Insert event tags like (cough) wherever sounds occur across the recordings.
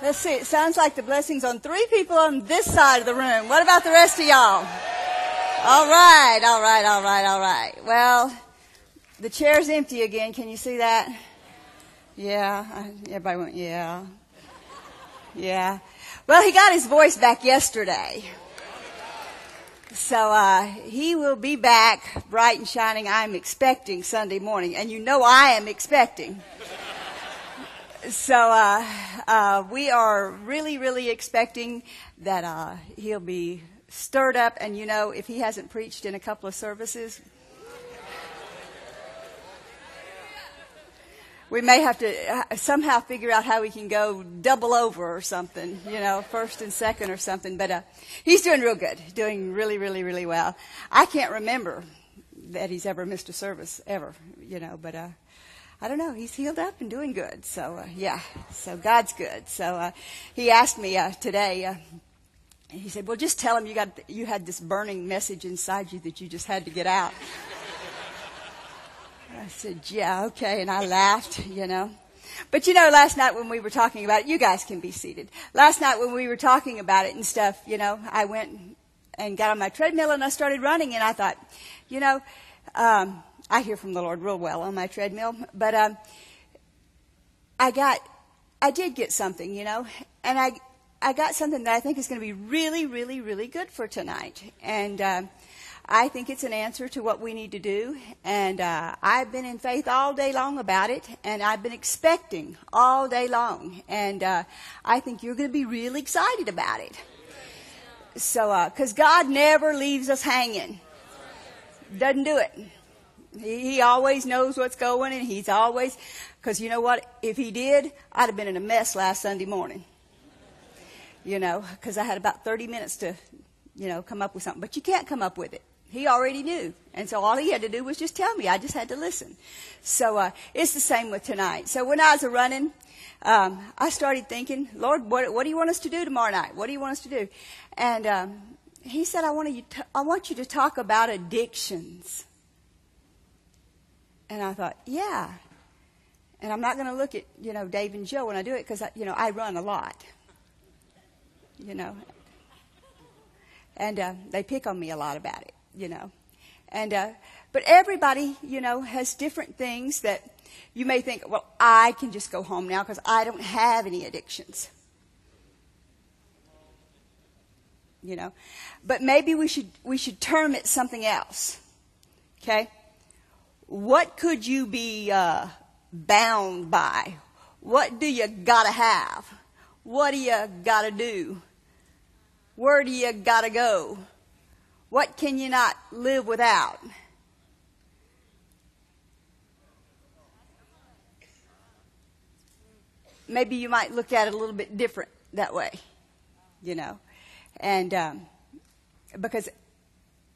Let's see. It sounds like the blessings on three people on this side of the room. What about the rest of y'all? All right, all right, all right, all right. Well, the chair's empty again. Can you see that? Yeah. Everybody went, yeah. Yeah. Well, he got his voice back yesterday. So uh, he will be back bright and shining. I'm expecting Sunday morning, and you know I am expecting. So uh, uh, we are really, really expecting that uh, he'll be stirred up. And you know, if he hasn't preached in a couple of services, we may have to uh, somehow figure out how we can go double over or something, you know, first and second or something. But uh, he's doing real good, doing really, really, really well. I can't remember that he's ever missed a service ever, you know, but uh, I don't know. He's healed up and doing good. So uh, yeah, so God's good. So uh, he asked me uh, today. Uh, he said, "Well, just tell him you got you had this burning message inside you that you just had to get out." I said, yeah, okay. And I laughed, you know. But you know, last night when we were talking about it, you guys can be seated. Last night when we were talking about it and stuff, you know, I went and got on my treadmill and I started running and I thought, you know, um, I hear from the Lord real well on my treadmill, but um, I got, I did get something, you know, and I, I got something that I think is going to be really, really, really good for tonight. And uh, I think it's an answer to what we need to do. And uh, I've been in faith all day long about it, and I've been expecting all day long. And uh, I think you're going to be really excited about it. So, because uh, God never leaves us hanging, doesn't do it. He, always knows what's going, and He's always, because you know what? If He did, I'd have been in a mess last Sunday morning. You know, because I had about 30 minutes to, you know, come up with something. But you can't come up with it. He already knew. And so all he had to do was just tell me. I just had to listen. So uh, it's the same with tonight. So when I was running, um, I started thinking, Lord, what, what do you want us to do tomorrow night? What do you want us to do? And um, he said, I want, you to, I want you to talk about addictions. And I thought, yeah. And I'm not going to look at, you know, Dave and Joe when I do it because, you know, I run a lot. You know. And uh, they pick on me a lot about it you know. And, uh, but everybody, you know, has different things that you may think, well, I can just go home now because I don't have any addictions. You know, but maybe we should, we should term it something else. Okay? What could you be, uh, bound by? What do you gotta have? What do you gotta do? Where do you gotta go? What can you not live without? Maybe you might look at it a little bit different that way, you know. And um, because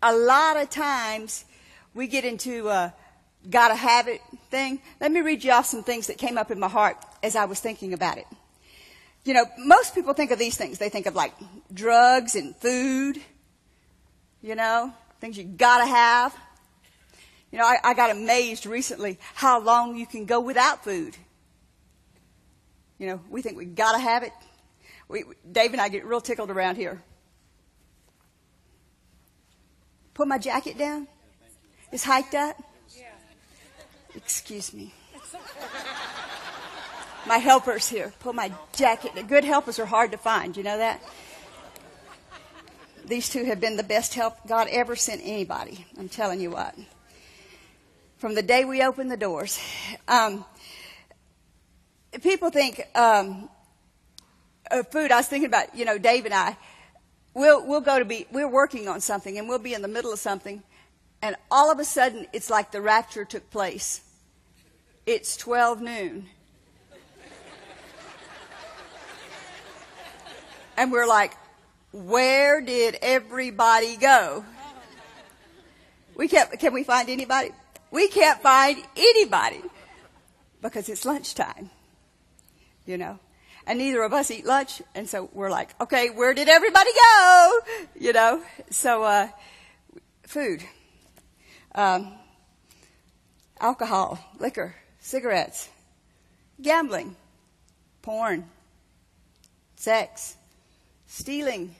a lot of times we get into a gotta have it thing. Let me read you off some things that came up in my heart as I was thinking about it. You know, most people think of these things. They think of like drugs and food you know, things you gotta have. You know, I, I got amazed recently how long you can go without food. You know, we think we gotta have it. We, Dave and I get real tickled around here. Put my jacket down. It's hiked up. Excuse me. My helpers here. Pull my jacket. Good helpers are hard to find. You know that? these two have been the best help God ever sent anybody. I'm telling you what. From the day we opened the doors. Um, people think um, of food. I was thinking about, you know, Dave and I. We'll we'll go to be we're working on something and we'll be in the middle of something, and all of a sudden it's like the rapture took place. It's twelve noon. And we're like, where did everybody go? We can't, can we find anybody? We can't find anybody because it's lunchtime, you know. And neither of us eat lunch, and so we're like, okay, where did everybody go? You know. So, uh, food, um, alcohol, liquor, cigarettes, gambling, porn, sex, stealing,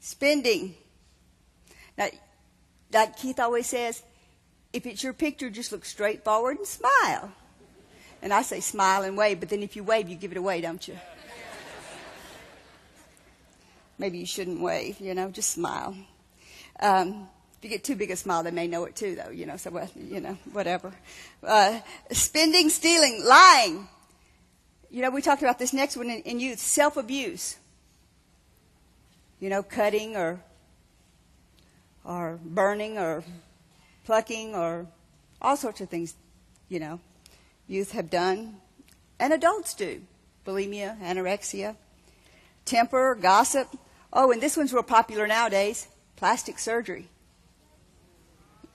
spending. Now, like Keith always says, if it's your picture, just look straight forward and smile. And I say smile and wave, but then if you wave, you give it away, don't you? (laughs) Maybe you shouldn't wave, you know, just smile. Um, if you get too big a smile, they may know it too, though, you know, so, you know, whatever. Uh, spending, stealing, lying. You know, we talked about this next one in, in youth self abuse. You know, cutting or, or burning or plucking or all sorts of things, you know, youth have done and adults do. Bulimia, anorexia, temper, gossip. Oh, and this one's real popular nowadays plastic surgery.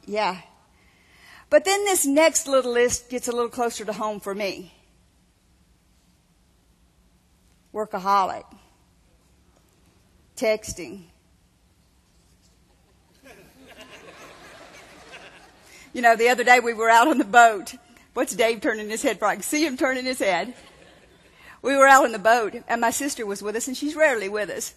Yeah. But then this next little list gets a little closer to home for me workaholic, texting. You know, the other day we were out on the boat. What's Dave turning his head for? I can see him turning his head. We were out on the boat, and my sister was with us, and she's rarely with us.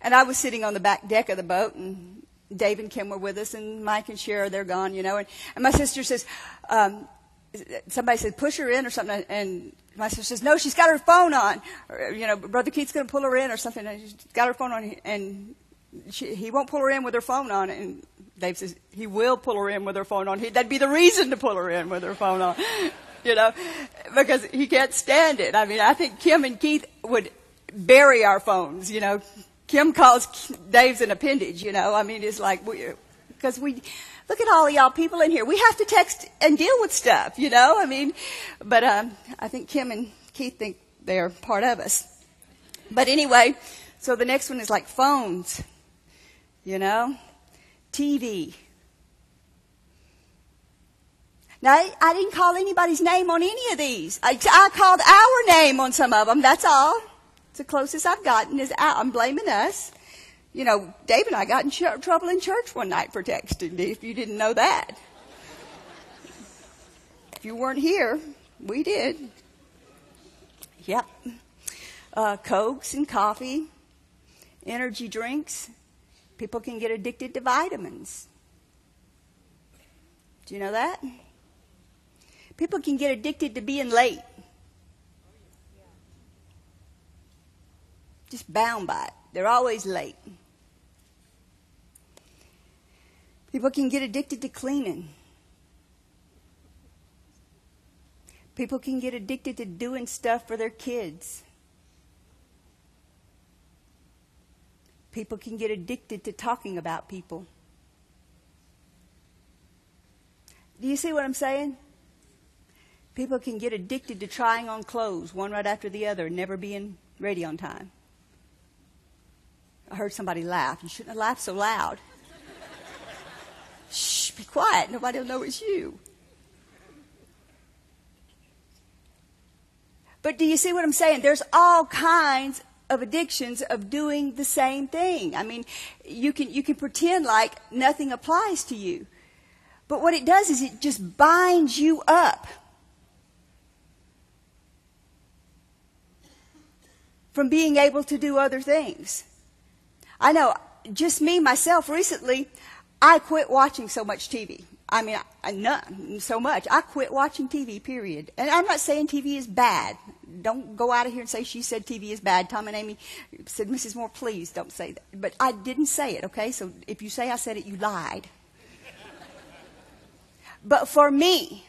And I was sitting on the back deck of the boat, and Dave and Kim were with us, and Mike and Shara, they're gone, you know. And, and my sister says, um, somebody said, push her in or something. And my sister says, no, she's got her phone on. Or, you know, Brother Keith's going to pull her in or something. And she's got her phone on, and she, he won't pull her in with her phone on. And Dave says, he will pull her in with her phone on. He, that'd be the reason to pull her in with her phone on. (laughs) you know, because he can't stand it. I mean, I think Kim and Keith would bury our phones, you know, Kim calls Dave's an appendage, you know. I mean, it's like, because we, look at all of y'all people in here. We have to text and deal with stuff, you know. I mean, but um, I think Kim and Keith think they're part of us. But anyway, so the next one is like phones, you know, TV. Now, I, I didn't call anybody's name on any of these. I, I called our name on some of them, that's all the closest I've gotten is out. I'm blaming us. You know, Dave and I got in ch- trouble in church one night for texting, if you didn't know that. if you weren't here, we did. Yep. Uh, Cokes and coffee, energy drinks. People can get addicted to vitamins. Do you know that? People can get addicted to being late. Just bound by it. They're always late. People can get addicted to cleaning. People can get addicted to doing stuff for their kids. People can get addicted to talking about people. Do you see what I'm saying? People can get addicted to trying on clothes, one right after the other, never being ready on time. I heard somebody laugh. You shouldn't have laughed so loud. Shh, be quiet. Nobody will know it's you. But do you see what I'm saying? There's all kinds of addictions of doing the same thing. I mean, you can, you can pretend like nothing applies to you. But what it does is it just binds you up. From being able to do other things. I know, just me, myself, recently, I quit watching so much TV. I mean, I, not so much. I quit watching TV, period. And I'm not saying TV is bad. Don't go out of here and say she said TV is bad. Tom and Amy said, Mrs. Moore, please don't say that. But I didn't say it, okay? So if you say I said it, you lied. but for me,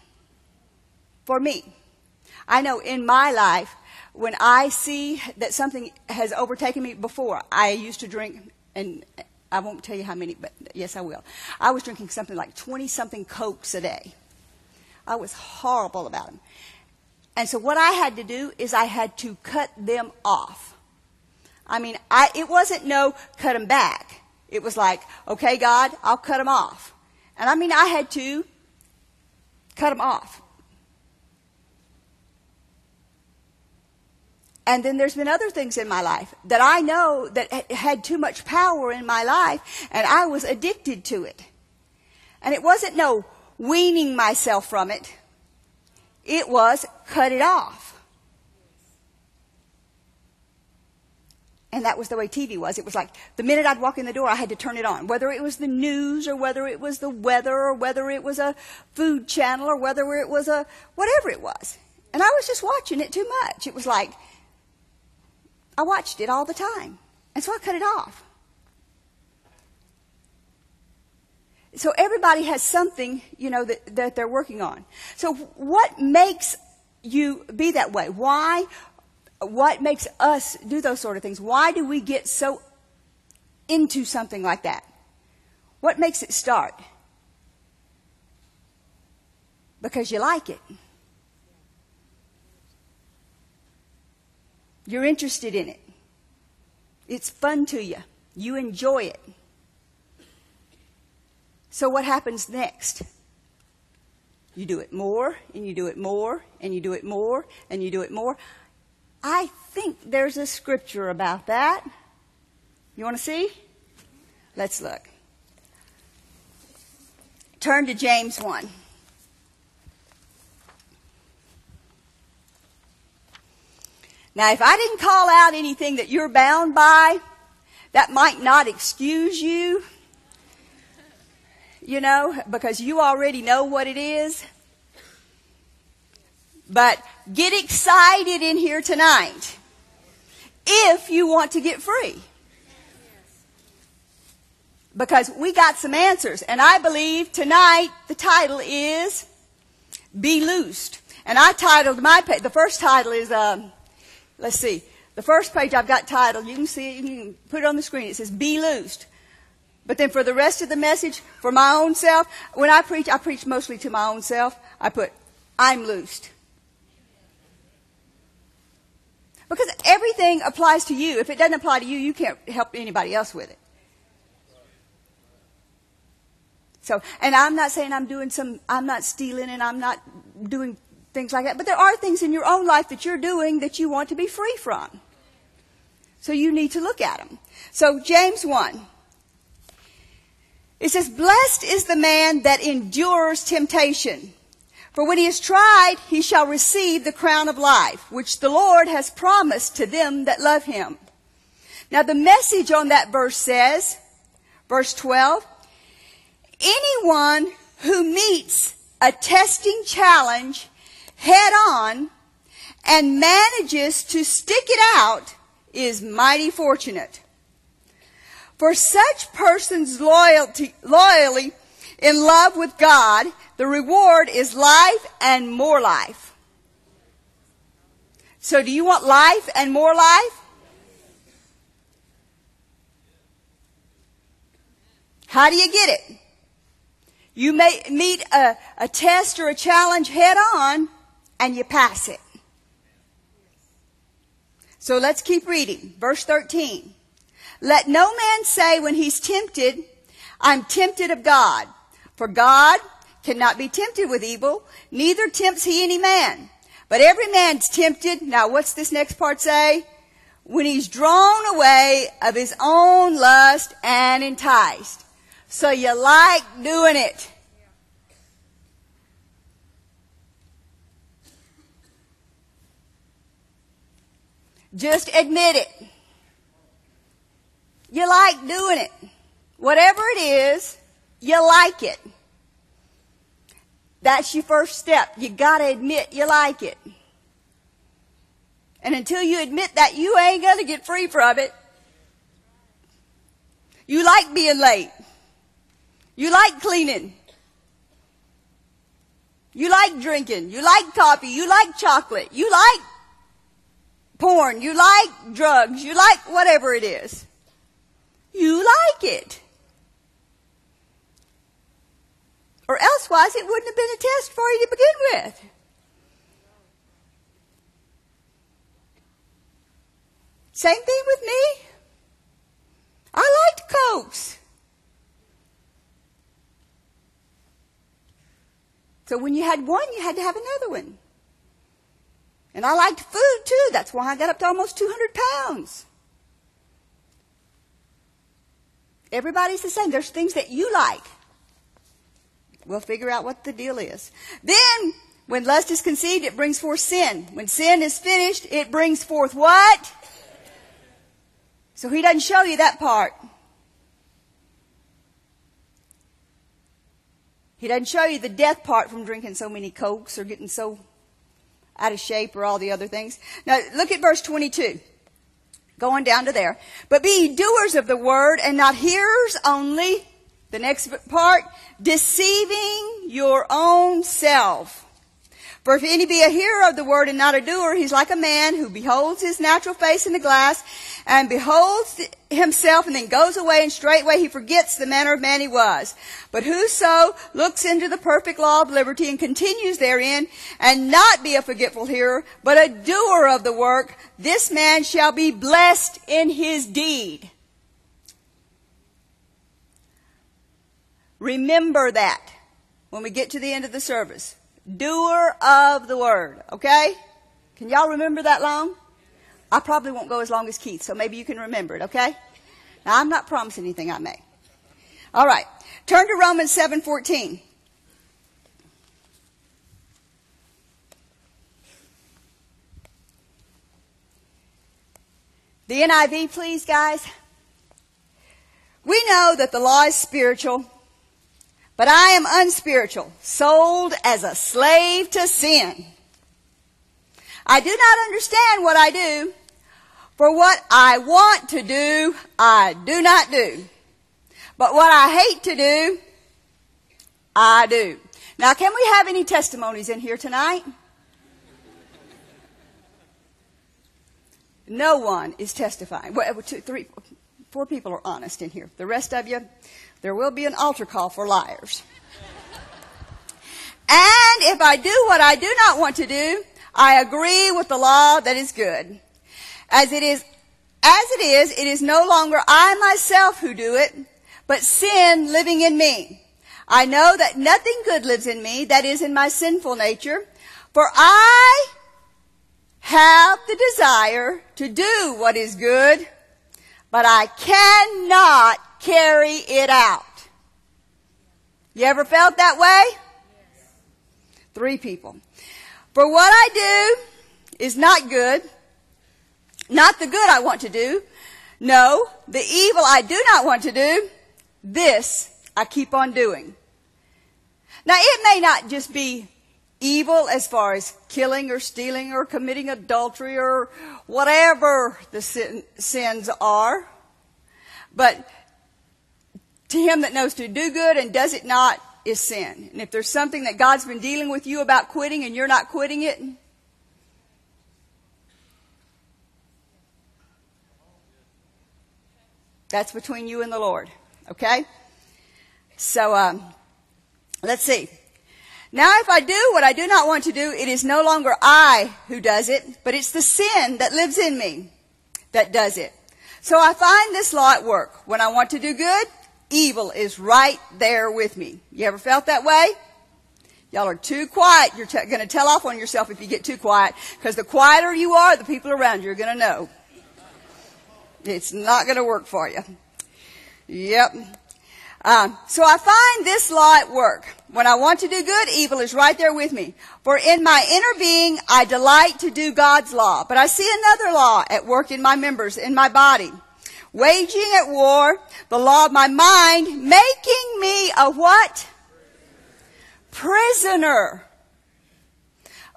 for me, I know in my life, when I see that something has overtaken me before, I used to drink, and I won't tell you how many, but yes, I will. I was drinking something like 20 something Cokes a day. I was horrible about them. And so what I had to do is I had to cut them off. I mean, I, it wasn't no cut them back. It was like, okay, God, I'll cut them off. And I mean, I had to cut them off. And then there's been other things in my life that I know that had too much power in my life and I was addicted to it. And it wasn't no weaning myself from it. It was cut it off. And that was the way TV was. It was like the minute I'd walk in the door, I had to turn it on. Whether it was the news or whether it was the weather or whether it was a food channel or whether it was a whatever it was. And I was just watching it too much. It was like I watched it all the time. And so I cut it off. So everybody has something, you know, that, that they're working on. So what makes you be that way? Why? What makes us do those sort of things? Why do we get so into something like that? What makes it start? Because you like it. You're interested in it. It's fun to you. You enjoy it. So what happens next? You do it more, and you do it more, and you do it more, and you do it more. I think there's a scripture about that. You want to see? Let's look. Turn to James 1. Now, if I didn't call out anything that you're bound by, that might not excuse you you know, because you already know what it is. But get excited in here tonight if you want to get free. Because we got some answers. And I believe tonight the title is Be Loosed. And I titled my the first title is, um, let's see, the first page I've got titled, you can see it, you can put it on the screen. It says Be Loosed. But then for the rest of the message, for my own self, when I preach, I preach mostly to my own self. I put, I'm loosed. Because everything applies to you. If it doesn't apply to you, you can't help anybody else with it. So, and I'm not saying I'm doing some, I'm not stealing and I'm not doing things like that, but there are things in your own life that you're doing that you want to be free from. So you need to look at them. So James 1. It says, blessed is the man that endures temptation. For when he is tried, he shall receive the crown of life, which the Lord has promised to them that love him. Now the message on that verse says, verse 12, anyone who meets a testing challenge head on and manages to stick it out is mighty fortunate. For such persons loyalty, loyally in love with God, the reward is life and more life. So do you want life and more life? How do you get it? You may meet a, a test or a challenge head on and you pass it. So let's keep reading. Verse 13. Let no man say when he's tempted, I'm tempted of God. For God cannot be tempted with evil, neither tempts he any man. But every man's tempted. Now what's this next part say? When he's drawn away of his own lust and enticed. So you like doing it. Just admit it. You like doing it. Whatever it is, you like it. That's your first step. You gotta admit you like it. And until you admit that, you ain't gonna get free from it. You like being late. You like cleaning. You like drinking. You like coffee. You like chocolate. You like porn. You like drugs. You like whatever it is. You like it. Or elsewise, it wouldn't have been a test for you to begin with. Same thing with me. I liked Cokes. So when you had one, you had to have another one. And I liked food too. That's why I got up to almost 200 pounds. Everybody's the same. There's things that you like. We'll figure out what the deal is. Then, when lust is conceived, it brings forth sin. When sin is finished, it brings forth what? So he doesn't show you that part. He doesn't show you the death part from drinking so many cokes or getting so out of shape or all the other things. Now look at verse 22. Going down to there. But be doers of the word and not hearers only. The next part, deceiving your own self. For if any be a hearer of the word and not a doer, he's like a man who beholds his natural face in the glass and beholds himself and then goes away and straightway he forgets the manner of man he was. But whoso looks into the perfect law of liberty and continues therein and not be a forgetful hearer, but a doer of the work, this man shall be blessed in his deed. Remember that when we get to the end of the service doer of the word. Okay? Can y'all remember that long? I probably won't go as long as Keith, so maybe you can remember it, okay? Now I'm not promising anything I may. All right. Turn to Romans 7:14. The NIV, please, guys. We know that the law is spiritual, but I am unspiritual, sold as a slave to sin. I do not understand what I do, for what I want to do, I do not do. But what I hate to do, I do. Now, can we have any testimonies in here tonight? No one is testifying. Well, two, three, four people are honest in here. The rest of you, there will be an altar call for liars. and if I do what I do not want to do, I agree with the law that is good. As it is, as it is, it is no longer I myself who do it, but sin living in me. I know that nothing good lives in me, that is in my sinful nature, for I have the desire to do what is good, but I cannot carry it out. You ever felt that way? Three people. For what I do is not good, not the good I want to do. No, the evil I do not want to do, this I keep on doing. Now it may not just be evil as far as killing or stealing or committing adultery or whatever the sin, sins are. But to him that knows to do good and does it not is sin. And if there's something that God's been dealing with you about quitting and you're not quitting it, that's between you and the Lord. Okay? So, um, let's see. Now if I do what I do not want to do, it is no longer I who does it, but it's the sin that lives in me that does it. So I find this law at work. When I want to do good, evil is right there with me. You ever felt that way? Y'all are too quiet. You're t- going to tell off on yourself if you get too quiet. Because the quieter you are, the people around you are going to know. It's not going to work for you. Yep. Um, so I find this law at work. When I want to do good, evil is right there with me. For in my inner being, I delight to do God's law. But I see another law at work in my members, in my body. Waging at war, the law of my mind, making me a what? Prisoner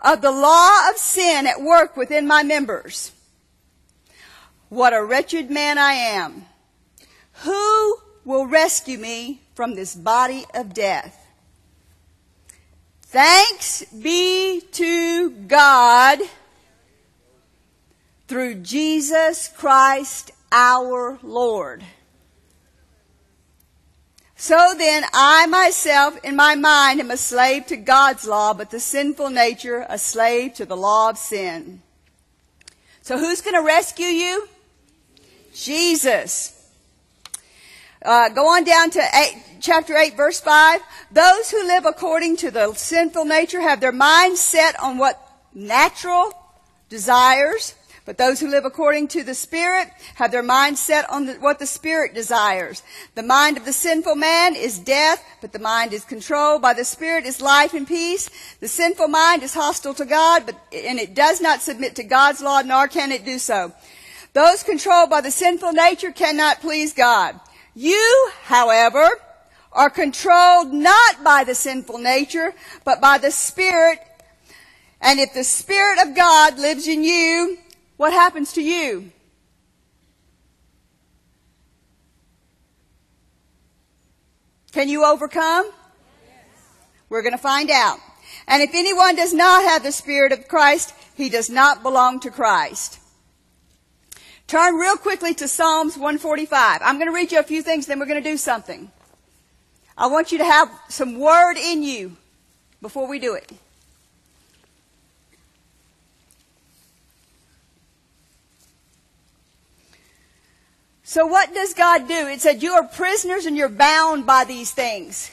of the law of sin at work within my members. What a wretched man I am. Who will rescue me from this body of death? Thanks be to God through Jesus Christ our Lord. So then, I myself in my mind am a slave to God's law, but the sinful nature a slave to the law of sin. So who's going to rescue you? Jesus. Uh, go on down to eight, chapter 8, verse 5. Those who live according to the sinful nature have their minds set on what natural desires, but those who live according to the Spirit have their mind set on the, what the Spirit desires. The mind of the sinful man is death, but the mind is controlled by the Spirit is life and peace. The sinful mind is hostile to God, but, and it does not submit to God's law, nor can it do so. Those controlled by the sinful nature cannot please God. You, however, are controlled not by the sinful nature, but by the Spirit. And if the Spirit of God lives in you, what happens to you? Can you overcome? We're going to find out. And if anyone does not have the Spirit of Christ, he does not belong to Christ. Turn real quickly to Psalms 145. I'm going to read you a few things, then we're going to do something. I want you to have some word in you before we do it. So what does God do? It said you are prisoners and you're bound by these things.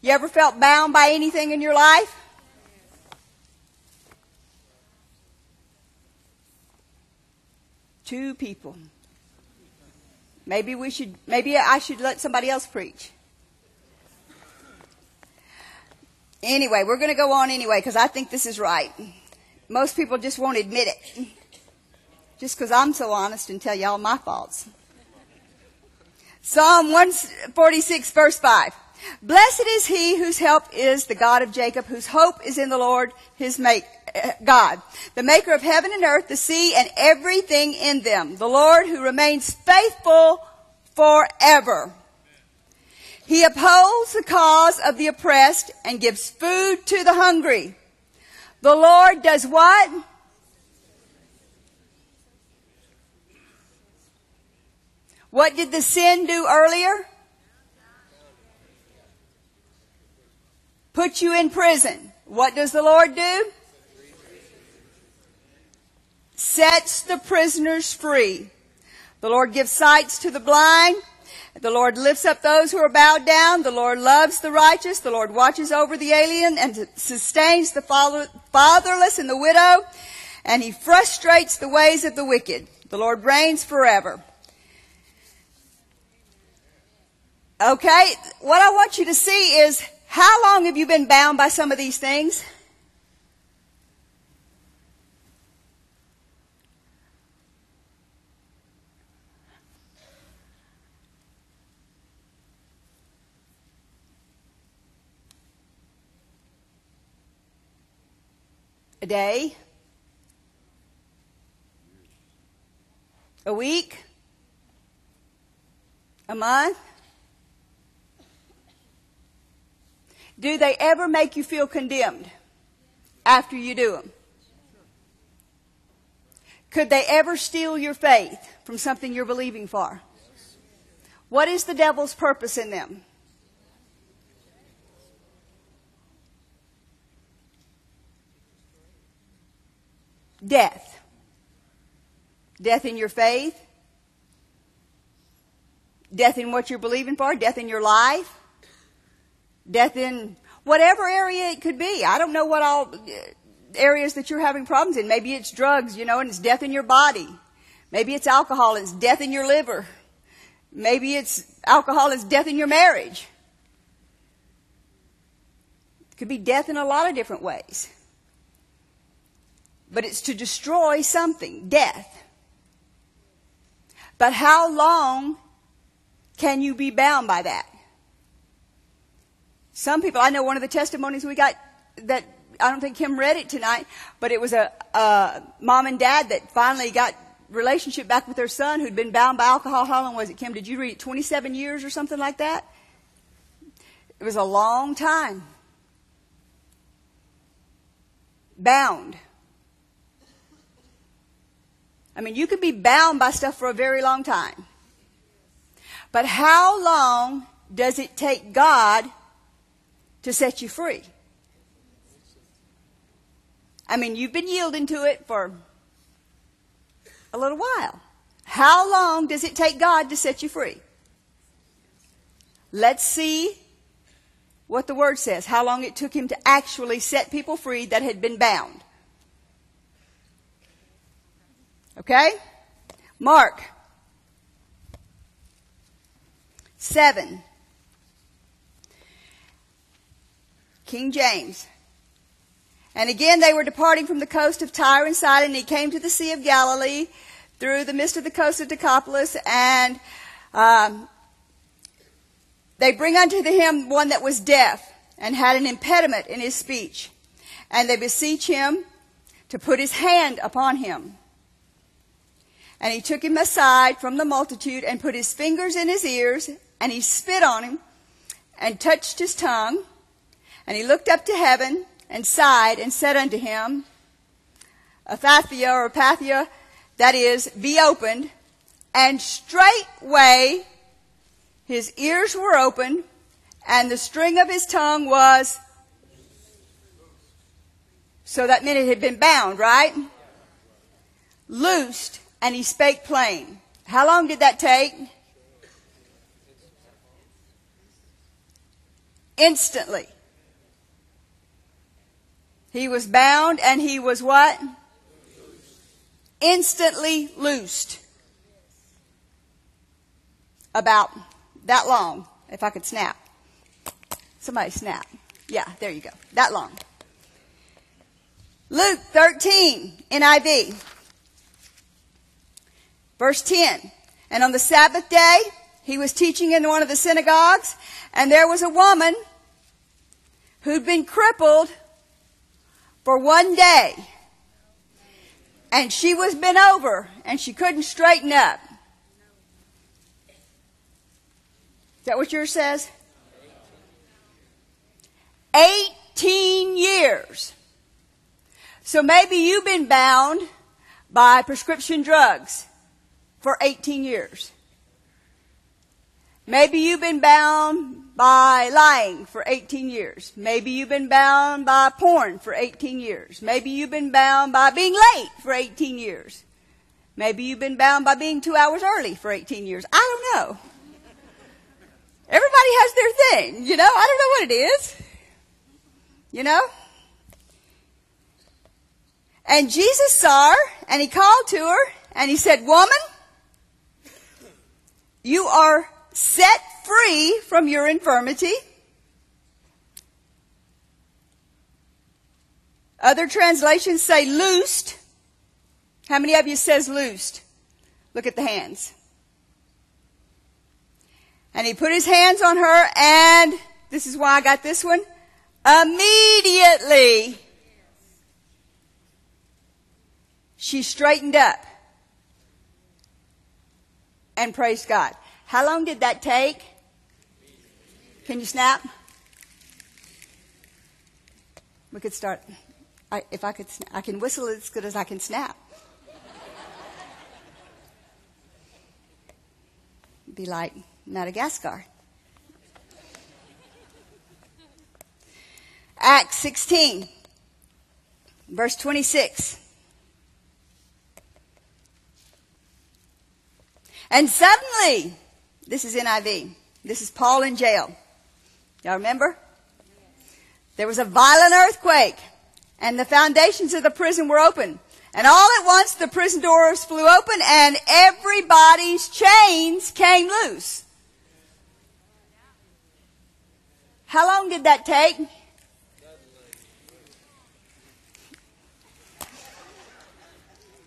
You ever felt bound by anything in your life? Two people. Maybe we should, maybe I should let somebody else preach. Anyway, we're going to go on anyway because I think this is right. Most people just won't admit it just because I'm so honest and tell you all my faults. Psalm 146 verse 5. Blessed is he whose help is the God of Jacob, whose hope is in the Lord, his make, God, the maker of heaven and earth, the sea and everything in them, the Lord who remains faithful forever. He upholds the cause of the oppressed and gives food to the hungry. The Lord does what? What did the sin do earlier? Put you in prison. What does the Lord do? Sets the prisoners free. The Lord gives sights to the blind. The Lord lifts up those who are bowed down. The Lord loves the righteous. The Lord watches over the alien and sustains the fatherless and the widow. And he frustrates the ways of the wicked. The Lord reigns forever. Okay? What I want you to see is how long have you been bound by some of these things? A day? A week? A month? Do they ever make you feel condemned after you do them? Could they ever steal your faith from something you're believing for? What is the devil's purpose in them? Death. Death in your faith. Death in what you're believing for. Death in your life death in whatever area it could be. I don't know what all uh, areas that you're having problems in. Maybe it's drugs, you know, and it's death in your body. Maybe it's alcohol and it's death in your liver. Maybe it's alcohol and it's death in your marriage. It could be death in a lot of different ways. But it's to destroy something, death. But how long can you be bound by that? Some people, I know one of the testimonies we got that I don't think Kim read it tonight, but it was a, a mom and dad that finally got relationship back with their son who'd been bound by alcohol. How long was it, Kim? Did you read it? 27 years or something like that? It was a long time. Bound. I mean, you could be bound by stuff for a very long time. But how long does it take God to set you free. I mean, you've been yielding to it for a little while. How long does it take God to set you free? Let's see what the word says. How long it took him to actually set people free that had been bound. Okay? Mark 7 King James. And again, they were departing from the coast of Tyre and Sidon, and he came to the Sea of Galilee through the midst of the coast of Decapolis, and um, they bring unto him one that was deaf and had an impediment in his speech, and they beseech him to put his hand upon him. And he took him aside from the multitude and put his fingers in his ears, and he spit on him and touched his tongue. And he looked up to heaven and sighed and said unto him, Aphathia or Apathia, that is, be opened. And straightway his ears were opened, and the string of his tongue was. So that meant it had been bound, right? Loosed, and he spake plain. How long did that take? Instantly. He was bound and he was what? Instantly loosed. About that long, if I could snap. Somebody snap. Yeah, there you go. That long. Luke 13, NIV. Verse 10. And on the Sabbath day, he was teaching in one of the synagogues, and there was a woman who'd been crippled for one day. And she was bent over, and she couldn't straighten up. Is that what yours says? 18 years. So maybe you've been bound by prescription drugs for 18 years. Maybe you've been bound by lying for 18 years. Maybe you've been bound by porn for 18 years. Maybe you've been bound by being late for 18 years. Maybe you've been bound by being two hours early for 18 years. I don't know. Everybody has their thing, you know? I don't know what it is. You know? And Jesus saw her and he called to her and he said, Woman, you are set free from your infirmity. Other translations say loosed. How many of you says loosed? Look at the hands. And he put his hands on her and this is why I got this one. Immediately she straightened up and praised God. How long did that take? Can you snap? We could start. I, if I could, I can whistle as good as I can snap. Be like Madagascar. Acts 16, verse 26. And suddenly, this is NIV. This is Paul in jail. Y'all remember? There was a violent earthquake and the foundations of the prison were open. And all at once the prison doors flew open and everybody's chains came loose. How long did that take?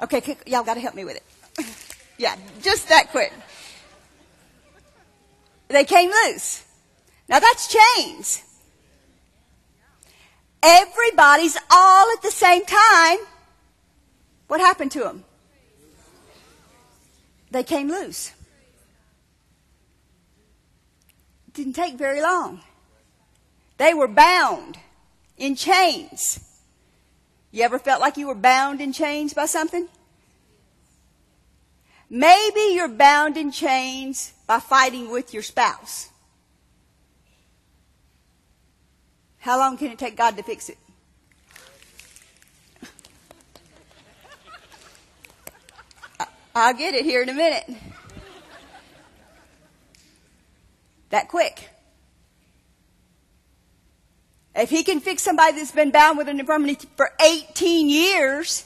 Okay, y'all got to help me with it. (laughs) yeah, just that quick. They came loose. Now that's chains. Everybody's all at the same time. What happened to them? They came loose. Didn't take very long. They were bound in chains. You ever felt like you were bound in chains by something? Maybe you're bound in chains by fighting with your spouse. How long can it take God to fix it? I'll get it here in a minute. That quick. If he can fix somebody that's been bound with an infirmity for 18 years,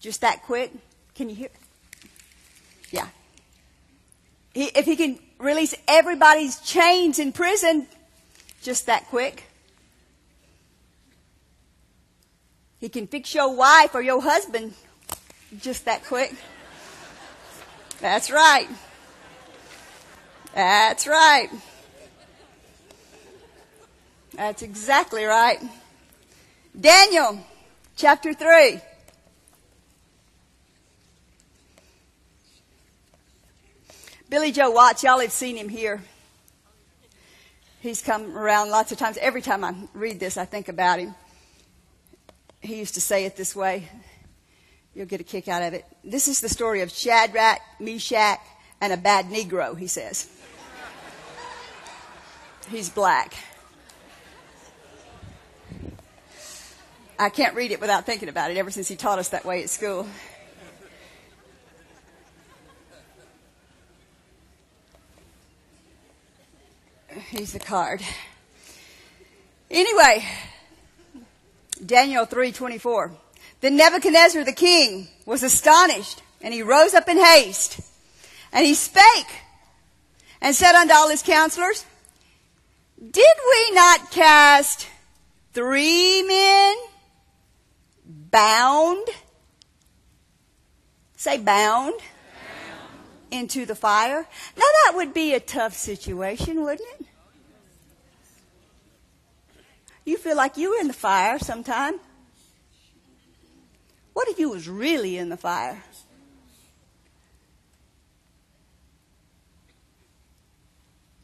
just that quick, can you hear? Yeah. He, if he can release everybody's chains in prison just that quick. He can fix your wife or your husband just that quick. That's right. That's right. That's exactly right. Daniel chapter 3. Billy Joe Watts, y'all have seen him here. He's come around lots of times. Every time I read this, I think about him. He used to say it this way. You'll get a kick out of it. This is the story of Shadrach, Meshach, and a bad Negro, he says. He's black. I can't read it without thinking about it ever since he taught us that way at school. He's the card. Anyway, Daniel 3:24. Then Nebuchadnezzar the king was astonished, and he rose up in haste, and he spake and said unto all his counselors, Did we not cast three men bound? Say bound into the fire. Now that would be a tough situation, wouldn't it? You feel like you were in the fire sometime. What if you was really in the fire?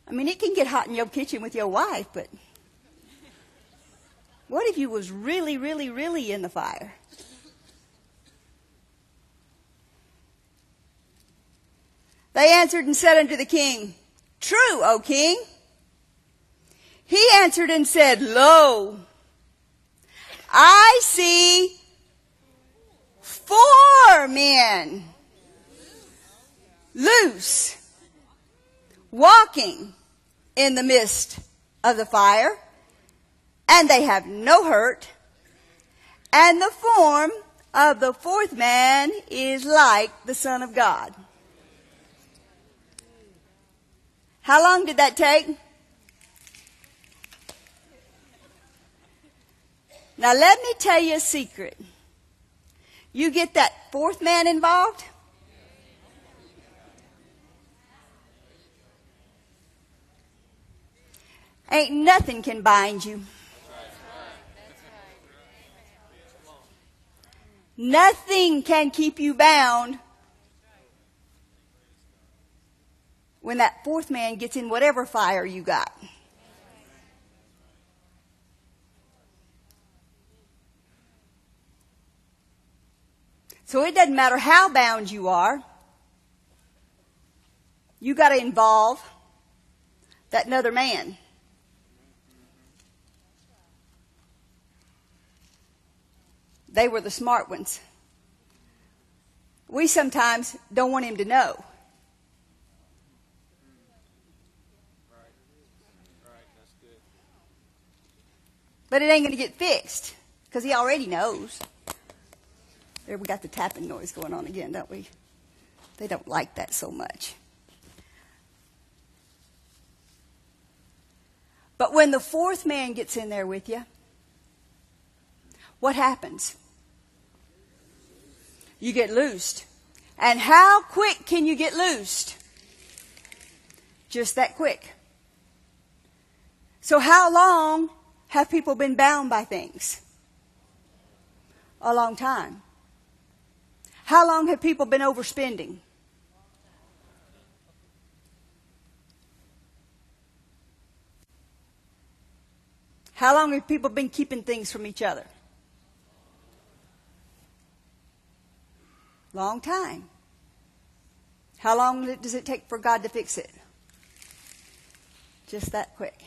I mean, it can get hot in your kitchen with your wife, but what if you was really, really, really in the fire? They answered and said unto the king, True, O king. He answered and said, Lo, I see four men loose, walking in the midst of the fire, and they have no hurt, and the form of the fourth man is like the Son of God. How long did that take? Now let me tell you a secret. You get that fourth man involved, ain't nothing can bind you. Nothing can keep you bound when that fourth man gets in whatever fire you got. So it doesn't matter how bound you are. You got to involve that another man. They were the smart ones. We sometimes don't want him to know. But it ain't going to get fixed because he already knows. There, we got the tapping noise going on again, don't we? They don't like that so much. But when the fourth man gets in there with you, what happens? You get loosed. And how quick can you get loosed? Just that quick. So how long have people been bound by things? A long time. How long have people been overspending? How long have people been keeping things from each other? Long time. How long does it take for God to fix it? Just that quick.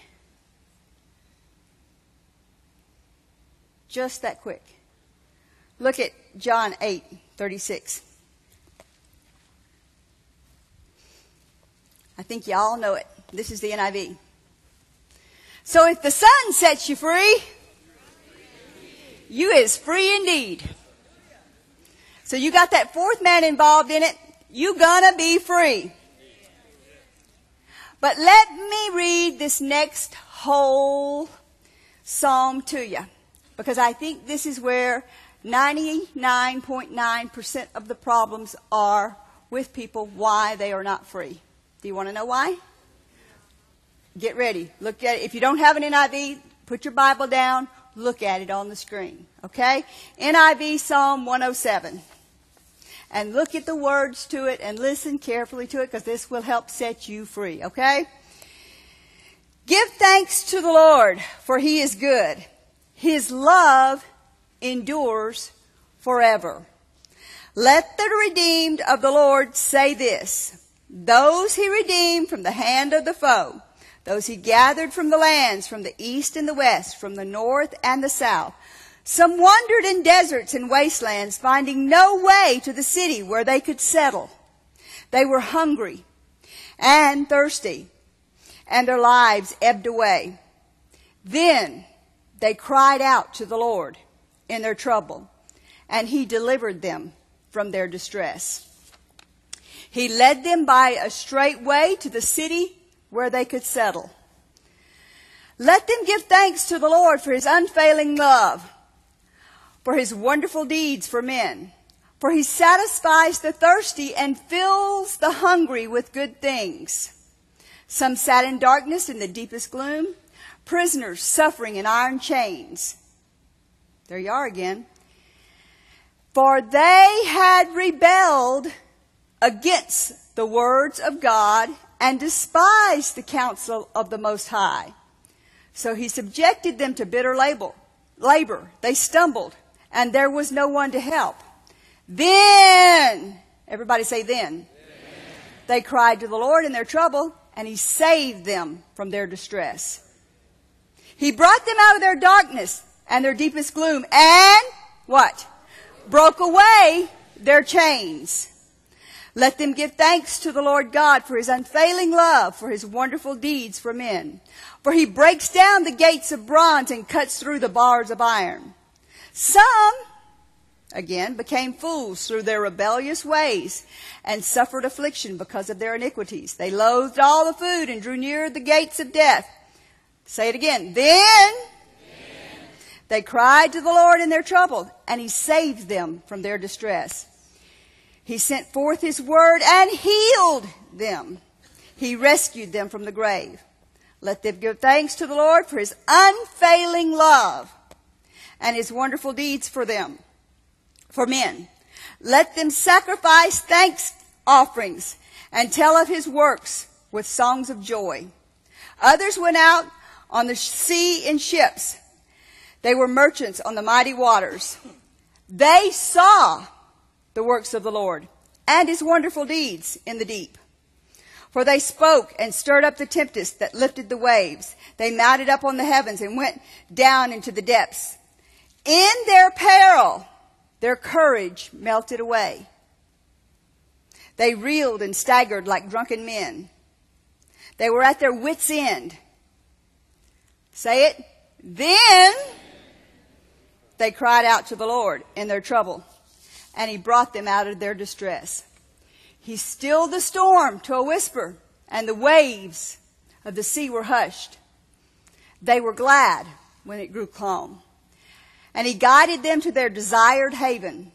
Just that quick. Look at John 8, 36. I think you all know it. This is the NIV. So if the Son sets you free, you is free indeed. So you got that fourth man involved in it, you gonna be free. But let me read this next whole psalm to you because I think this is where 99.9% of the problems are with people why they are not free. Do you want to know why? Get ready. Look at it. If you don't have an NIV, put your Bible down. Look at it on the screen. Okay? NIV Psalm 107. And look at the words to it and listen carefully to it because this will help set you free. Okay? Give thanks to the Lord for he is good. His love endures forever. Let the redeemed of the Lord say this. Those he redeemed from the hand of the foe, those he gathered from the lands, from the east and the west, from the north and the south. Some wandered in deserts and wastelands, finding no way to the city where they could settle. They were hungry and thirsty, and their lives ebbed away. Then they cried out to the Lord in their trouble, and he delivered them from their distress. He led them by a straight way to the city where they could settle. Let them give thanks to the Lord for his unfailing love, for his wonderful deeds for men. For he satisfies the thirsty and fills the hungry with good things. Some sat in darkness in the deepest gloom, prisoners suffering in iron chains. There you are again. For they had rebelled against the words of God and despised the counsel of the Most High. So he subjected them to bitter labor. labor. They stumbled, and there was no one to help. Then, everybody say then. They cried to the Lord in their trouble, and he saved them from their distress. He brought them out of their darkness and their deepest gloom, and what? Broke away their chains. Let them give thanks to the Lord God for his unfailing love, for his wonderful deeds for men. For he breaks down the gates of bronze and cuts through the bars of iron. Some, again, became fools through their rebellious ways and suffered affliction because of their iniquities. They loathed all the food and drew near the gates of death. Say it again. Then, they cried to the Lord in their trouble, and he saved them from their distress. He sent forth his word and healed them. He rescued them from the grave. Let them give thanks to the Lord for his unfailing love and his wonderful deeds for them, for men. Let them sacrifice thanks offerings and tell of his works with songs of joy. Others went out on the sea in ships. They were merchants on the mighty waters. They saw the works of the Lord and his wonderful deeds in the deep. For they spoke and stirred up the tempest that lifted the waves. They mounted up on the heavens and went down into the depths. In their peril, their courage melted away. They reeled and staggered like drunken men. They were at their wits' end. Say it. Then they cried out to the Lord in their trouble and he brought them out of their distress. He stilled the storm to a whisper, and the waves of the sea were hushed. They were glad when it grew calm. And he guided them to their desired haven.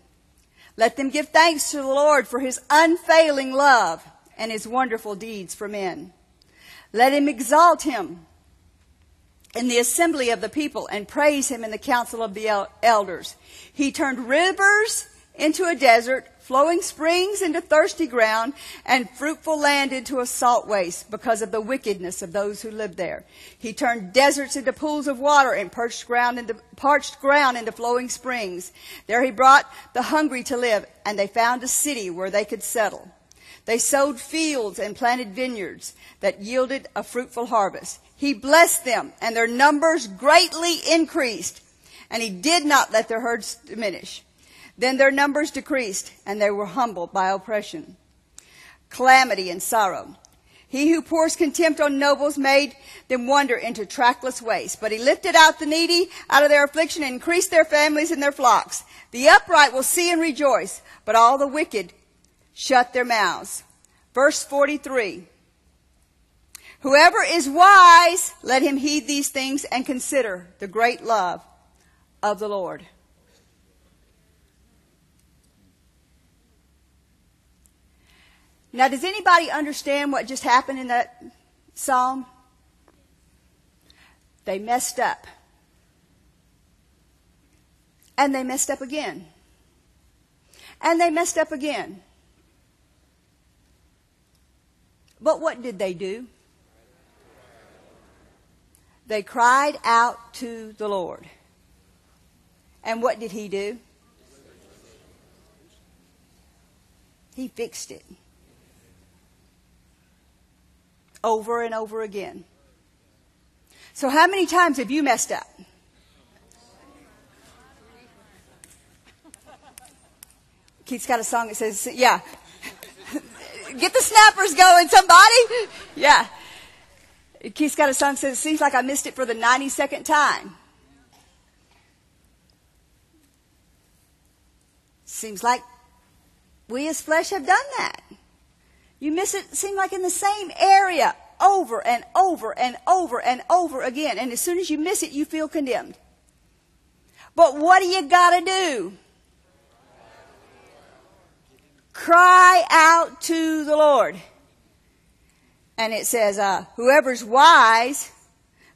Let them give thanks to the Lord for his unfailing love and his wonderful deeds for men. Let him exalt him in the assembly of the people and praise him in the council of the elders. He turned rivers into a desert, flowing springs into thirsty ground, and fruitful land into a salt waste because of the wickedness of those who lived there. He turned deserts into pools of water and parched ground into, parched ground into flowing springs. There he brought the hungry to live, and they found a city where they could settle. They sowed fields and planted vineyards that yielded a fruitful harvest. He blessed them, and their numbers greatly increased, and he did not let their herds diminish. Then their numbers decreased, and they were humbled by oppression, calamity, and sorrow. He who pours contempt on nobles made them wander into trackless waste. But he lifted out the needy out of their affliction and increased their families and their flocks. The upright will see and rejoice, but all the wicked shut their mouths. Verse 43. Whoever is wise, let him heed these things and consider the great love of the Lord. Now, does anybody understand what just happened in that psalm? They messed up. And they messed up again. And they messed up again. But what did they do? They cried out to the Lord. And what did he do? He fixed it. Over and over again. So, how many times have you messed up? Keith's got a song that says, yeah. (laughs) Get the snappers going, somebody. Yeah. Keith's got a song that says, it seems like I missed it for the 92nd time. Seems like we as flesh have done that. You miss it, seem like in the same area over and over and over and over again. And as soon as you miss it, you feel condemned. But what do you gotta do? Cry out to the Lord. And it says, uh, whoever's wise,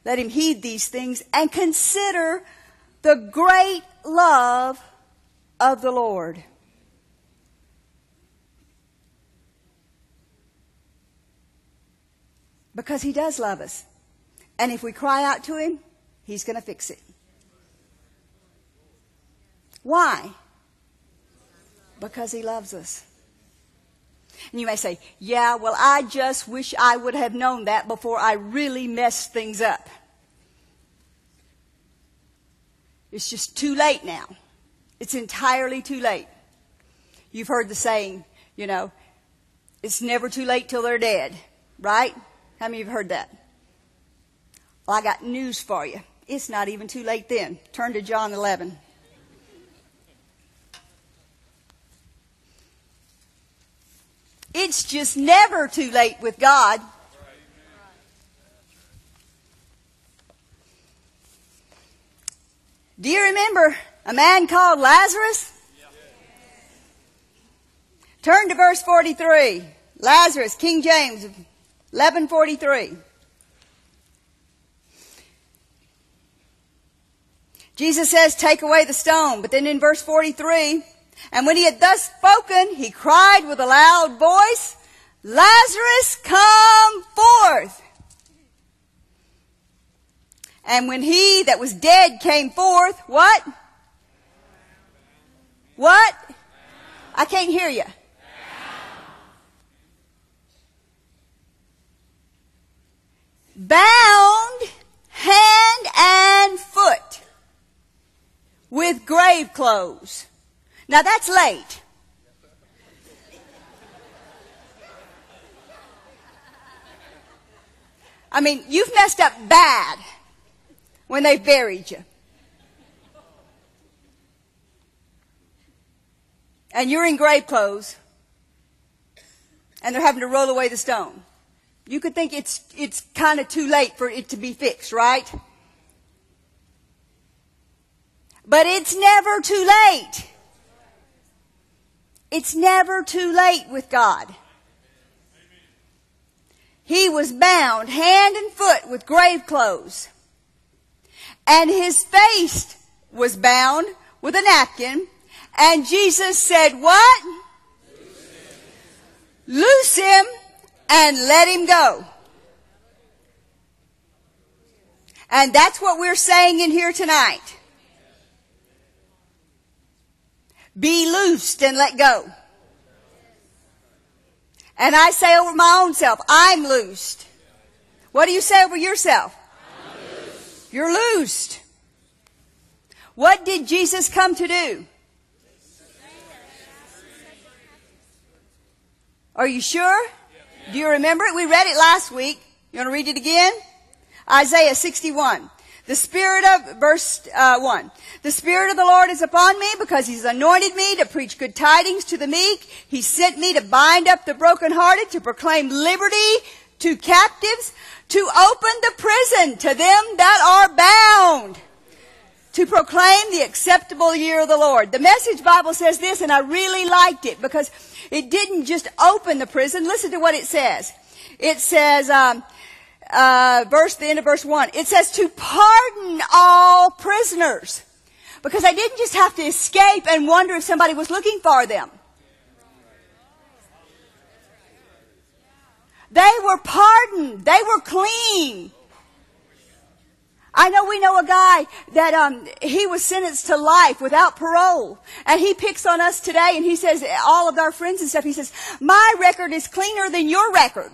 let him heed these things and consider the great love of the Lord. Because he does love us. And if we cry out to him, he's going to fix it. Why? Because he loves us. And you may say, yeah, well, I just wish I would have known that before I really messed things up. It's just too late now. It's entirely too late. You've heard the saying, you know, it's never too late till they're dead, right? How many of you have heard that? Well, I got news for you. It's not even too late then. Turn to John 11. It's just never too late with God. Do you remember a man called Lazarus? Turn to verse 43. Lazarus, King James, 1143. Jesus says, take away the stone. But then in verse 43, and when he had thus spoken, he cried with a loud voice, Lazarus, come forth. And when he that was dead came forth, what? What? I can't hear you. Bound hand and foot with grave clothes. Now that's late. I mean, you've messed up bad when they've buried you. And you're in grave clothes and they're having to roll away the stone. You could think it's, it's kind of too late for it to be fixed, right? But it's never too late. It's never too late with God. He was bound hand and foot with grave clothes. And his face was bound with a napkin. And Jesus said, what? Loose him and let him go. And that's what we're saying in here tonight. Be loosed and let go. And I say over my own self, I'm loosed. What do you say over yourself? Loosed. You're loosed. What did Jesus come to do? Are you sure? Do you remember it? We read it last week. You want to read it again? Isaiah 61. The Spirit of, verse uh, 1. The Spirit of the Lord is upon me because He's anointed me to preach good tidings to the meek. He sent me to bind up the brokenhearted, to proclaim liberty to captives, to open the prison to them that are bound, to proclaim the acceptable year of the Lord. The message Bible says this, and I really liked it because it didn't just open the prison. Listen to what it says. It says, um, uh, verse, the end of verse one. It says to pardon all prisoners. Because they didn't just have to escape and wonder if somebody was looking for them. They were pardoned. They were clean. I know we know a guy that um, he was sentenced to life without parole, and he picks on us today, and he says all of our friends and stuff. He says, "My record is cleaner than your record."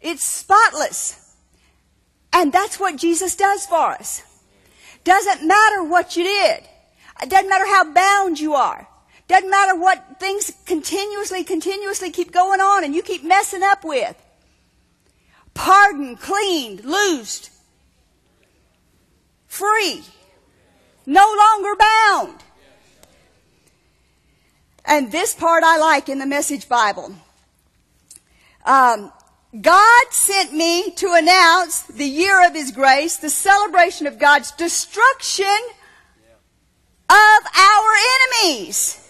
It's spotless. And that's what Jesus does for us. Doesn't matter what you did. It doesn't matter how bound you are. Doesn't matter what things continuously, continuously keep going on and you keep messing up with. Pardoned, cleaned, loosed, free, no longer bound. And this part I like in the Message Bible. Um, God sent me to announce the year of His grace, the celebration of God's destruction of our enemies.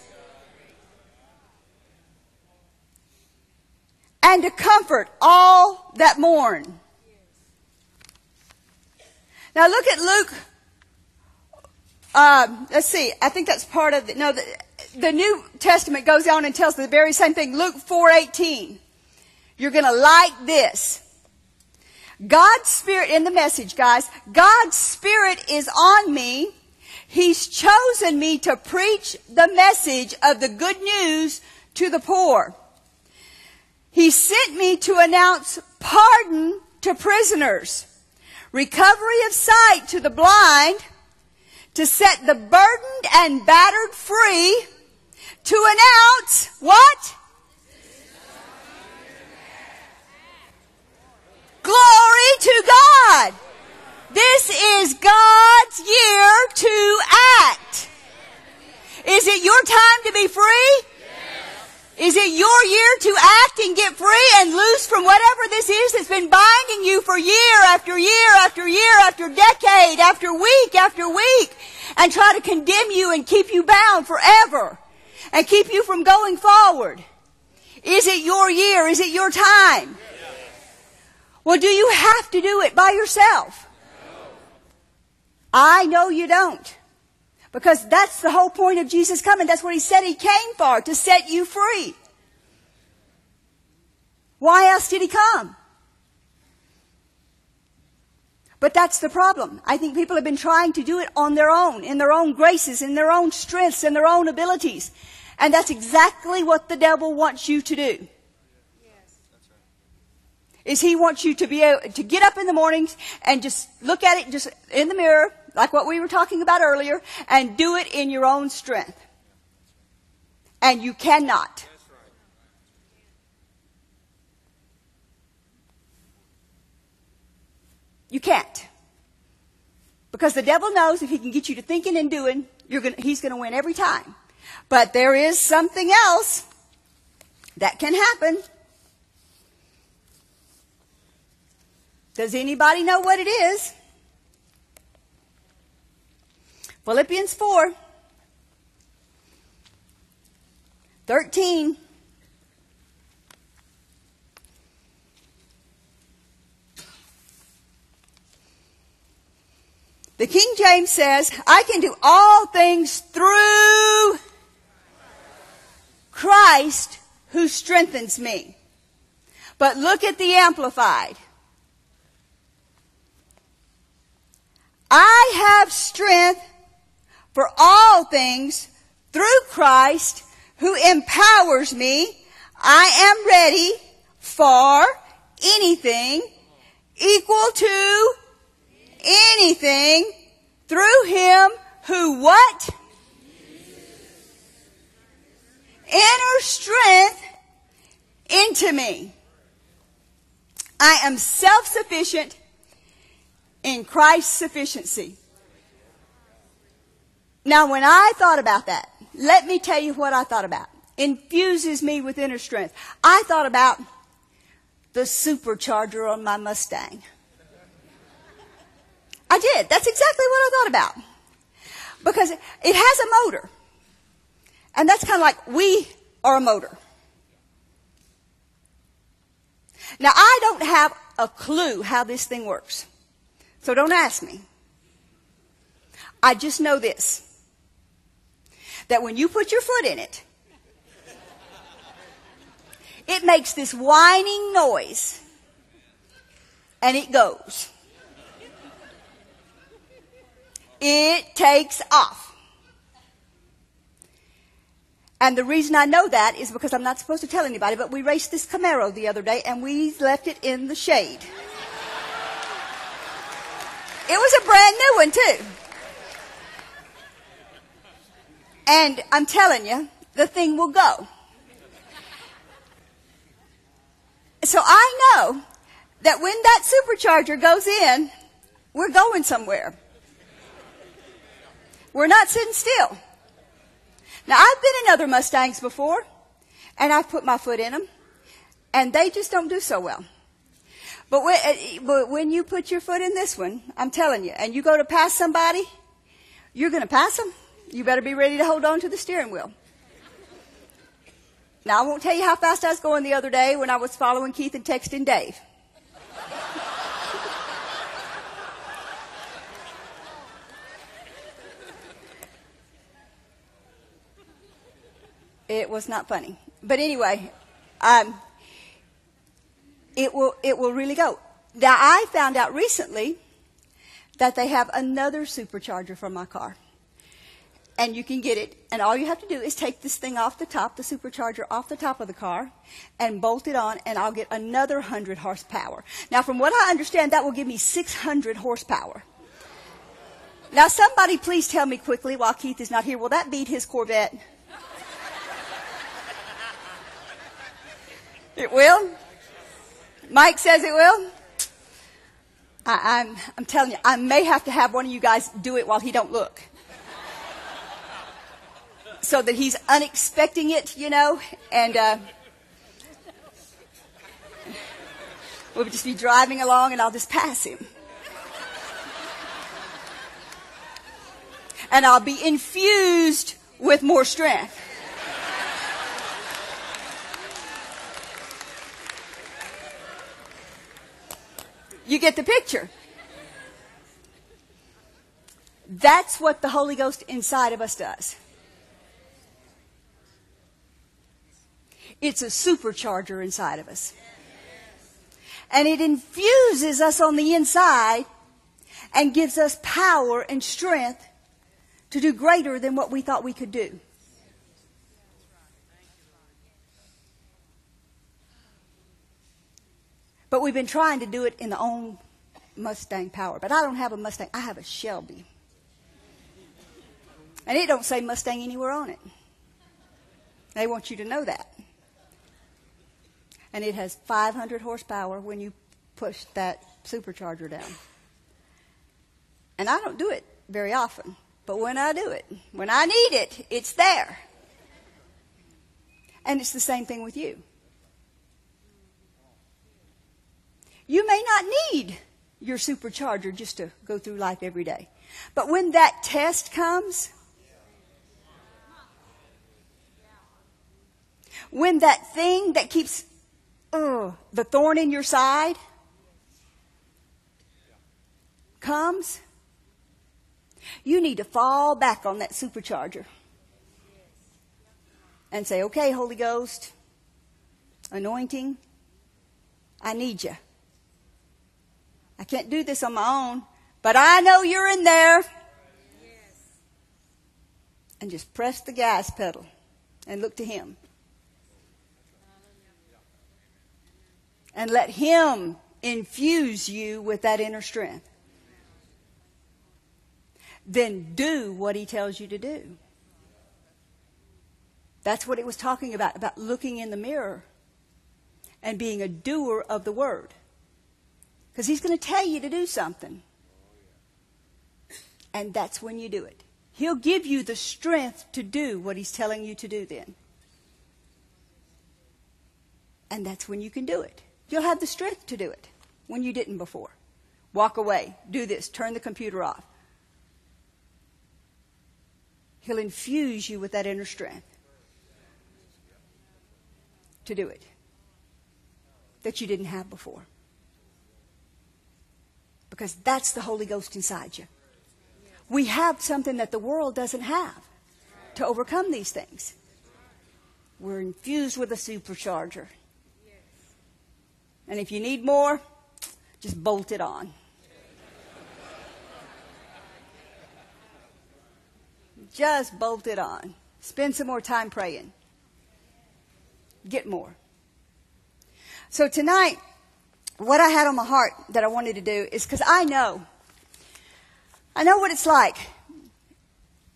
And to comfort all that mourn. Now look at Luke. Uh, let's see. I think that's part of the, no, the, the New Testament goes on and tells the very same thing. Luke 4:18. You're going to like this. God's Spirit in the message, guys. God's Spirit is on me. He's chosen me to preach the message of the good news to the poor. He sent me to announce pardon to prisoners, recovery of sight to the blind, to set the burdened and battered free, to announce what? Glory to God. Is God's year to act. Is it your time to be free? Is it your year to act and get free and loose from whatever this is that's been binding you for year after year after year after decade after week after week and try to condemn you and keep you bound forever and keep you from going forward? Is it your year? Is it your time? Well, do you have to do it by yourself? I know you don't. Because that's the whole point of Jesus coming. That's what he said he came for, to set you free. Why else did he come? But that's the problem. I think people have been trying to do it on their own, in their own graces, in their own strengths, in their own abilities. And that's exactly what the devil wants you to do is he wants you to be able to get up in the mornings and just look at it just in the mirror, like what we were talking about earlier, and do it in your own strength. And you cannot. You can't. Because the devil knows if he can get you to thinking and doing, gonna, he's going to win every time. But there is something else that can happen. Does anybody know what it is? Philippians 4 13. The King James says, I can do all things through Christ who strengthens me. But look at the Amplified. I have strength for all things through Christ who empowers me. I am ready for anything equal to anything through him who what? Inner strength into me. I am self-sufficient in Christ's sufficiency. Now, when I thought about that, let me tell you what I thought about. infuses me with inner strength. I thought about the supercharger on my Mustang. I did. That's exactly what I thought about. Because it has a motor. And that's kind of like we are a motor. Now, I don't have a clue how this thing works. So don't ask me. I just know this that when you put your foot in it, it makes this whining noise and it goes. It takes off. And the reason I know that is because I'm not supposed to tell anybody, but we raced this Camaro the other day and we left it in the shade. It was a brand new one too. And I'm telling you, the thing will go. So I know that when that supercharger goes in, we're going somewhere. We're not sitting still. Now I've been in other Mustangs before, and I've put my foot in them, and they just don't do so well. But when, uh, but when you put your foot in this one, I'm telling you, and you go to pass somebody, you're going to pass them. You better be ready to hold on to the steering wheel. Now I won't tell you how fast I was going the other day when I was following Keith and texting Dave. It was not funny. But anyway, um, it will, it will really go. Now I found out recently that they have another supercharger for my car. And you can get it, and all you have to do is take this thing off the top, the supercharger off the top of the car, and bolt it on, and I'll get another 100 horsepower. Now, from what I understand, that will give me 600 horsepower. Now, somebody please tell me quickly while Keith is not here, will that beat his Corvette? (laughs) It will? Mike says it will? I, am I'm, I'm telling you, I may have to have one of you guys do it while he don't look. So that he's unexpecting it, you know, and, uh, we'll just be driving along and I'll just pass him. And I'll be infused with more strength. You get the picture. That's what the Holy Ghost inside of us does. It's a supercharger inside of us. And it infuses us on the inside and gives us power and strength to do greater than what we thought we could do. But we've been trying to do it in the own Mustang power. But I don't have a Mustang. I have a Shelby. And it don't say Mustang anywhere on it. They want you to know that. And it has 500 horsepower when you push that supercharger down. And I don't do it very often. But when I do it, when I need it, it's there. And it's the same thing with you. You may not need your supercharger just to go through life every day. But when that test comes, when that thing that keeps uh, the thorn in your side comes, you need to fall back on that supercharger and say, okay, Holy Ghost, anointing, I need you. I can't do this on my own, but I know you're in there. And just press the gas pedal and look to Him. And let Him infuse you with that inner strength. Then do what He tells you to do. That's what it was talking about, about looking in the mirror and being a doer of the word. Because he's going to tell you to do something. And that's when you do it. He'll give you the strength to do what he's telling you to do then. And that's when you can do it. You'll have the strength to do it when you didn't before. Walk away, do this, turn the computer off. He'll infuse you with that inner strength to do it that you didn't have before. Because that's the Holy Ghost inside you. We have something that the world doesn't have to overcome these things. We're infused with a supercharger. And if you need more, just bolt it on. Just bolt it on. Spend some more time praying. Get more. So tonight, what I had on my heart that I wanted to do is because I know, I know what it's like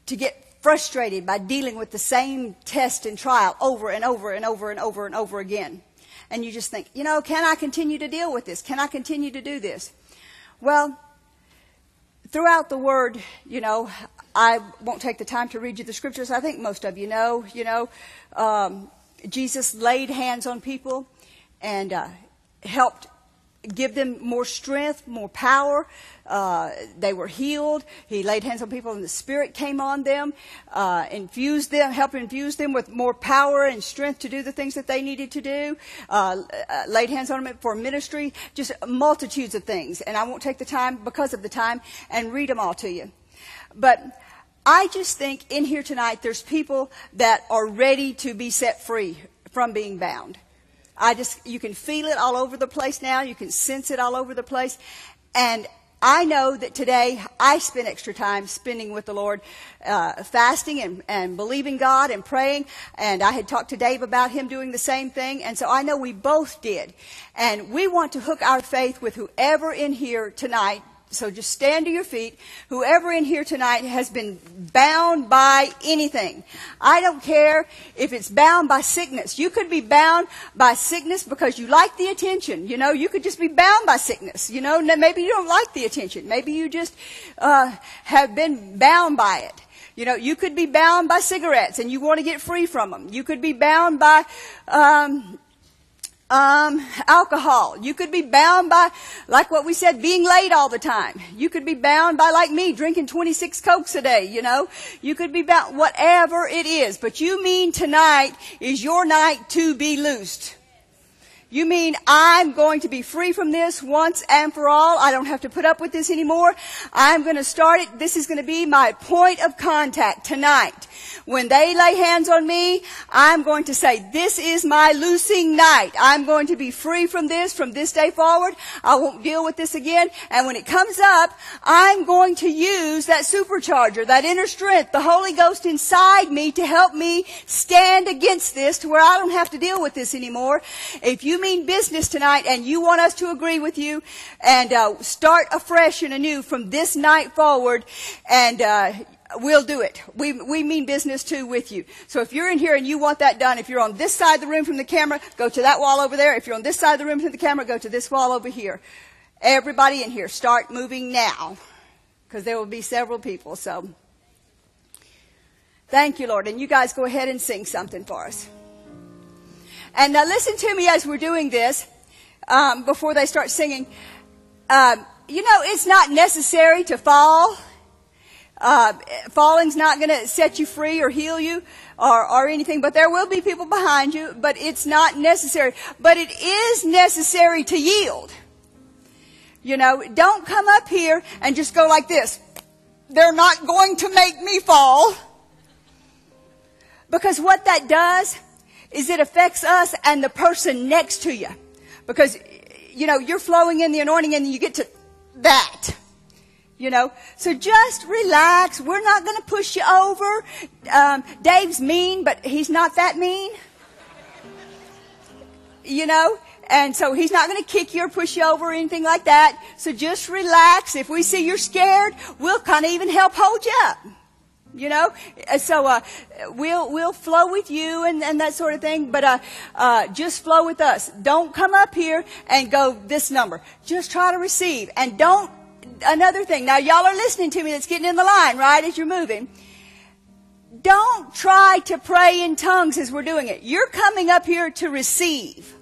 to get frustrated by dealing with the same test and trial over and over and over and over and over again. And you just think, you know, can I continue to deal with this? Can I continue to do this? Well, throughout the word, you know, I won't take the time to read you the scriptures. I think most of you know, you know, um, Jesus laid hands on people and uh, helped give them more strength, more power. Uh, they were healed. He laid hands on people and the Spirit came on them, uh, infused them, helped infuse them with more power and strength to do the things that they needed to do. Uh, uh, laid hands on them for ministry, just multitudes of things. And I won't take the time because of the time and read them all to you. But I just think in here tonight there's people that are ready to be set free from being bound. I just, you can feel it all over the place now. You can sense it all over the place. And I know that today I spent extra time spending with the Lord, uh, fasting and, and believing God and praying. And I had talked to Dave about him doing the same thing. And so I know we both did. And we want to hook our faith with whoever in here tonight so just stand to your feet. Whoever in here tonight has been bound by anything. I don't care if it's bound by sickness. You could be bound by sickness because you like the attention. You know, you could just be bound by sickness. You know, maybe you don't like the attention. Maybe you just uh, have been bound by it. You know, you could be bound by cigarettes and you want to get free from them. You could be bound by um, um, alcohol. You could be bound by, like what we said, being late all the time. You could be bound by, like me, drinking 26 Cokes a day, you know. You could be bound, whatever it is. But you mean tonight is your night to be loosed. You mean I'm going to be free from this once and for all? I don't have to put up with this anymore. I'm going to start it. This is going to be my point of contact tonight. When they lay hands on me, I'm going to say, this is my loosing night. I'm going to be free from this from this day forward. I won't deal with this again. And when it comes up, I'm going to use that supercharger, that inner strength, the Holy Ghost inside me to help me stand against this to where I don't have to deal with this anymore. If you mean business tonight and you want us to agree with you and uh, start afresh and anew from this night forward and uh, we'll do it. We, we mean business too with you. So if you're in here and you want that done, if you're on this side of the room from the camera, go to that wall over there. If you're on this side of the room from the camera, go to this wall over here. Everybody in here, start moving now. Because there will be several people, so. Thank you, Lord. And you guys go ahead and sing something for us. And now listen to me as we're doing this, um, before they start singing. Um, you know, it's not necessary to fall uh, falling's not going to set you free or heal you or, or anything, but there will be people behind you, but it's not necessary. But it is necessary to yield. You know, don't come up here and just go like this. They're not going to make me fall. Because what that does is it affects us and the person next to you. Because, you know, you're flowing in the anointing and you get to that. You know, so just relax. We're not going to push you over. Um, Dave's mean, but he's not that mean. You know, and so he's not going to kick you or push you over or anything like that. So just relax. If we see you're scared, we'll kind of even help hold you up. You know, so uh, we'll we'll flow with you and, and that sort of thing. But uh, uh, just flow with us. Don't come up here and go this number. Just try to receive and don't another thing. Now y'all are listening to me that's getting in the line, right, as you're moving. Don't try to pray in tongues as we're doing it. You're coming up here to receive.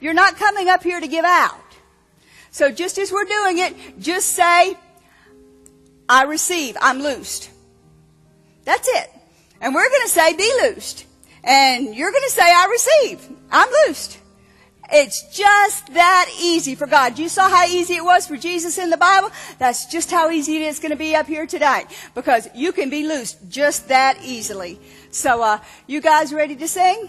You're not coming up here to give out. So just as we're doing it, just say, I receive, I'm loosed. That's it. And we're going to say, be loosed. And you're going to say, I receive, I'm loosed. It's just that easy for God. You saw how easy it was for Jesus in the Bible? That's just how easy it is going to be up here tonight. Because you can be loosed just that easily. So, uh, you guys ready to sing?